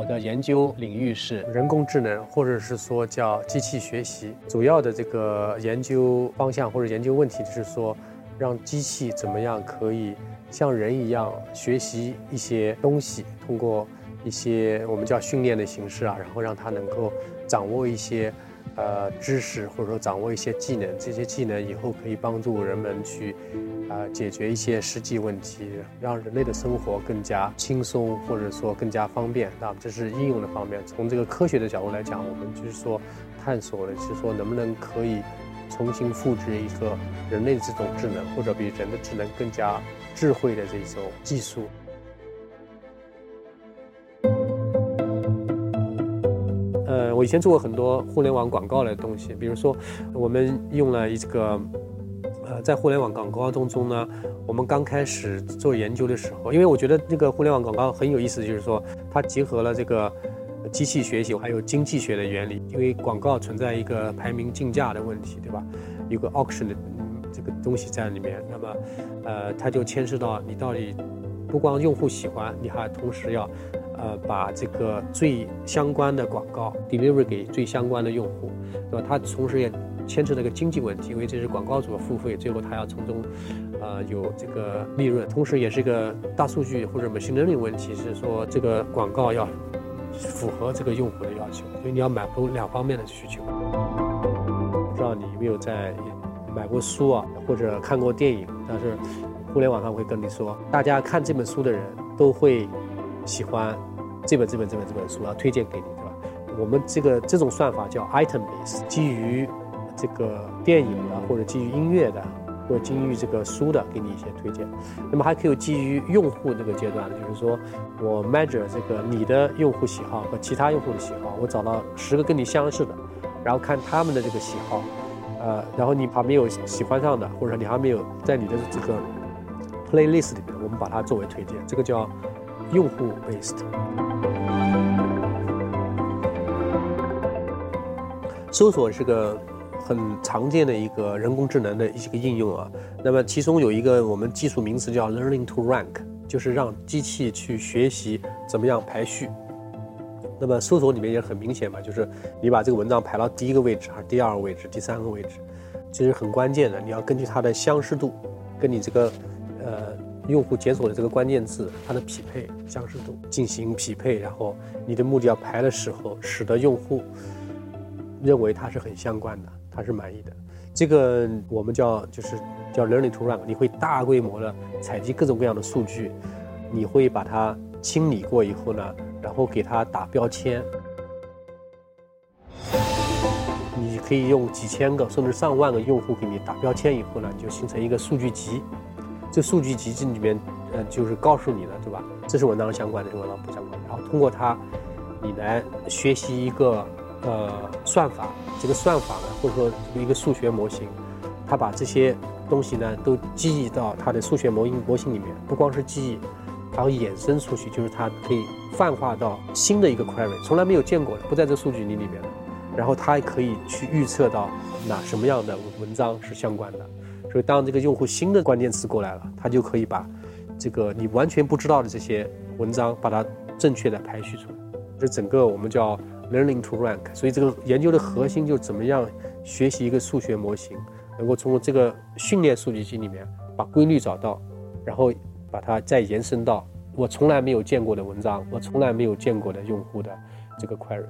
我的研究领域是人工智能，或者是说叫机器学习。主要的这个研究方向或者研究问题就是说，让机器怎么样可以像人一样学习一些东西，通过一些我们叫训练的形式啊，然后让它能够掌握一些。呃，知识或者说掌握一些技能，这些技能以后可以帮助人们去，啊，解决一些实际问题，让人类的生活更加轻松，或者说更加方便。那这是应用的方面。从这个科学的角度来讲，我们就是说探索的是说能不能可以重新复制一个人类的这种智能，或者比人的智能更加智慧的这种技术。我以前做过很多互联网广告的东西，比如说，我们用了一个，呃，在互联网广告当中呢，我们刚开始做研究的时候，因为我觉得这个互联网广告很有意思，就是说它结合了这个机器学习还有经济学的原理，因为广告存在一个排名竞价的问题，对吧？有个 auction 的这个东西在里面，那么，呃，它就牵涉到你到底不光用户喜欢，你还同时要。呃，把这个最相关的广告 deliver 给最相关的用户，对吧？它同时也牵扯这个经济问题，因为这是广告主付费，最后他要从中，呃，有这个利润，同时也是一个大数据或者 machine learning 问题，是说这个广告要符合这个用户的要求，所以你要满足两方面的需求。不知道你有没有在买过书啊，或者看过电影？但是互联网上会跟你说，大家看这本书的人都会喜欢。这本这本这本这本书要推荐给你，对吧？我们这个这种算法叫 item base，基于这个电影的，或者基于音乐的，或者基于这个书的，给你一些推荐。那么还可以基于用户这个阶段，就是说我 measure 这个你的用户喜好和其他用户的喜好，我找到十个跟你相似的，然后看他们的这个喜好，呃，然后你还没有喜欢上的，或者你还没有在你的这个 playlist 里面，我们把它作为推荐，这个叫用户 based。搜索是个很常见的一个人工智能的一个应用啊。那么其中有一个我们技术名词叫 learning to rank，就是让机器去学习怎么样排序。那么搜索里面也很明显嘛，就是你把这个文章排到第一个位置还是第二个位置、第三个位置，其实很关键的。你要根据它的相似度，跟你这个呃用户检索的这个关键字它的匹配相似度进行匹配，然后你的目的要排的时候，使得用户。认为它是很相关的，他是满意的。这个我们叫就是叫 learning to rank，你会大规模的采集各种各样的数据，你会把它清理过以后呢，然后给它打标签。你可以用几千个甚至上万个用户给你打标签以后呢，就形成一个数据集。这数据集这里面，呃，就是告诉你了，对吧？这是文章相关的，这文章不相关。然后通过它，你来学习一个。呃，算法这个算法呢，或者说一个数学模型，它把这些东西呢都记忆到它的数学模型模型里面，不光是记忆，还会衍生出去，就是它可以泛化到新的一个 query，从来没有见过的，不在这数据里里面的，然后它还可以去预测到哪什么样的文章是相关的，所以当这个用户新的关键词过来了，他就可以把这个你完全不知道的这些文章，把它正确的排序出来，这整个我们叫。Learning to rank，所以这个研究的核心就是怎么样学习一个数学模型，能够从这个训练数据集里面把规律找到，然后把它再延伸到我从来没有见过的文章，我从来没有见过的用户的这个 query。